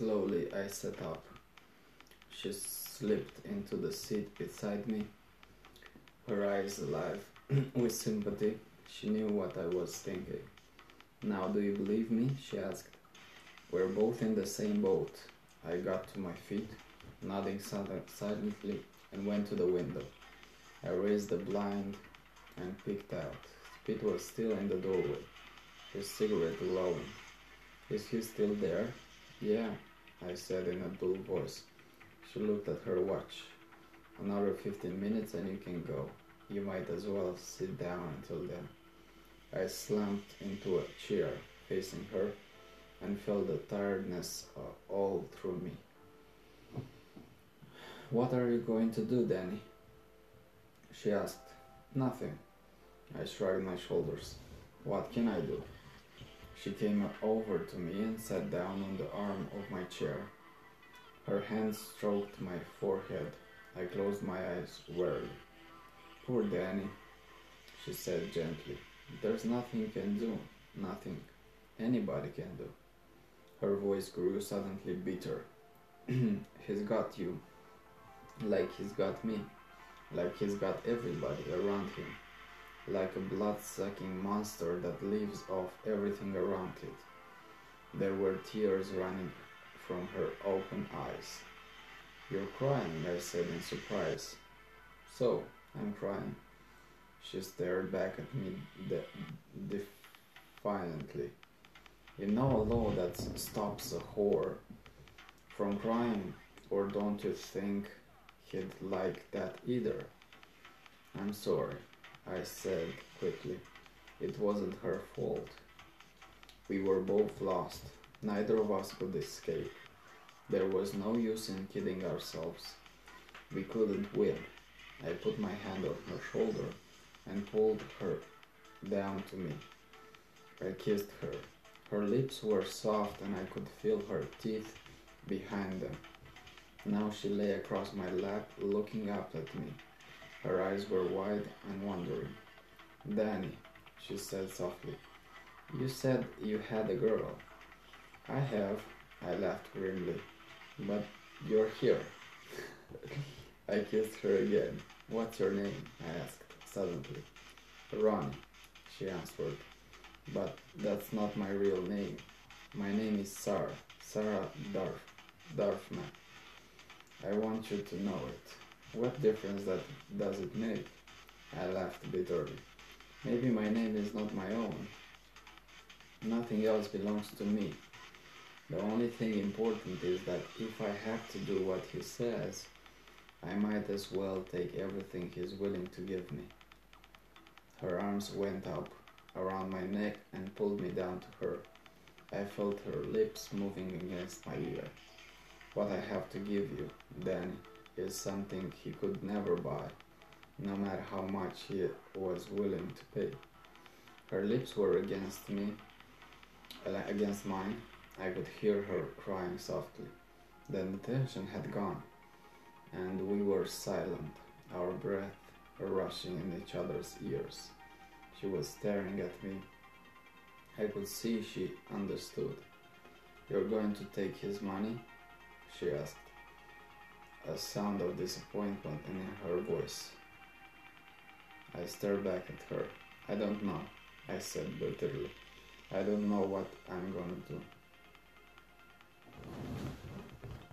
Slowly I sat up. She slipped into the seat beside me, her eyes alive with sympathy. She knew what I was thinking. Now, do you believe me? she asked. We're both in the same boat. I got to my feet, nodding silently, and went to the window. I raised the blind and peeked out. Pete was still in the doorway, his cigarette glowing. Is he still there? Yeah, I said in a dull voice. She looked at her watch. Another 15 minutes and you can go. You might as well sit down until then. I slumped into a chair facing her and felt the tiredness uh, all through me. What are you going to do, Danny? She asked. Nothing. I shrugged my shoulders. What can I do? She came over to me and sat down on the arm of my chair. Her hand stroked my forehead. I closed my eyes wearily. Poor Danny, she said gently. There's nothing you can do. Nothing anybody can do. Her voice grew suddenly bitter. he's got you. Like he's got me. Like he's got everybody around him. Like a blood sucking monster that lives off everything around it. There were tears running from her open eyes. You're crying, I said in surprise. So, I'm crying. She stared back at me de- defiantly. You know a law that stops a whore from crying, or don't you think he'd like that either? I'm sorry, I said quickly. It wasn't her fault. We were both lost. Neither of us could escape. There was no use in kidding ourselves. We couldn't win. I put my hand on her shoulder and pulled her down to me. I kissed her. Her lips were soft and I could feel her teeth behind them. Now she lay across my lap, looking up at me. Her eyes were wide and wondering. Danny, she said softly, you said you had a girl. I have, I laughed grimly. But you're here. I kissed her again. What's your name? I asked suddenly. Ronnie, she answered. But that's not my real name. My name is Sarah, Sarah Darf, Darfman. I want you to know it. What difference that does it make? I laughed bitterly. Maybe my name is not my own. Nothing else belongs to me. The only thing important is that if I have to do what he says, I might as well take everything he's willing to give me. Her arms went up around my neck and pulled me down to her. I felt her lips moving against my ear. What I have to give you, then, is something he could never buy, no matter how much he was willing to pay. Her lips were against me, uh, against mine. I could hear her crying softly. Then the tension had gone, and we were silent, our breath rushing in each other's ears. She was staring at me. I could see she understood. You're going to take his money? she asked, a sound of disappointment in her voice. I stared back at her. I don't know, I said bitterly. I don't know what I'm gonna do.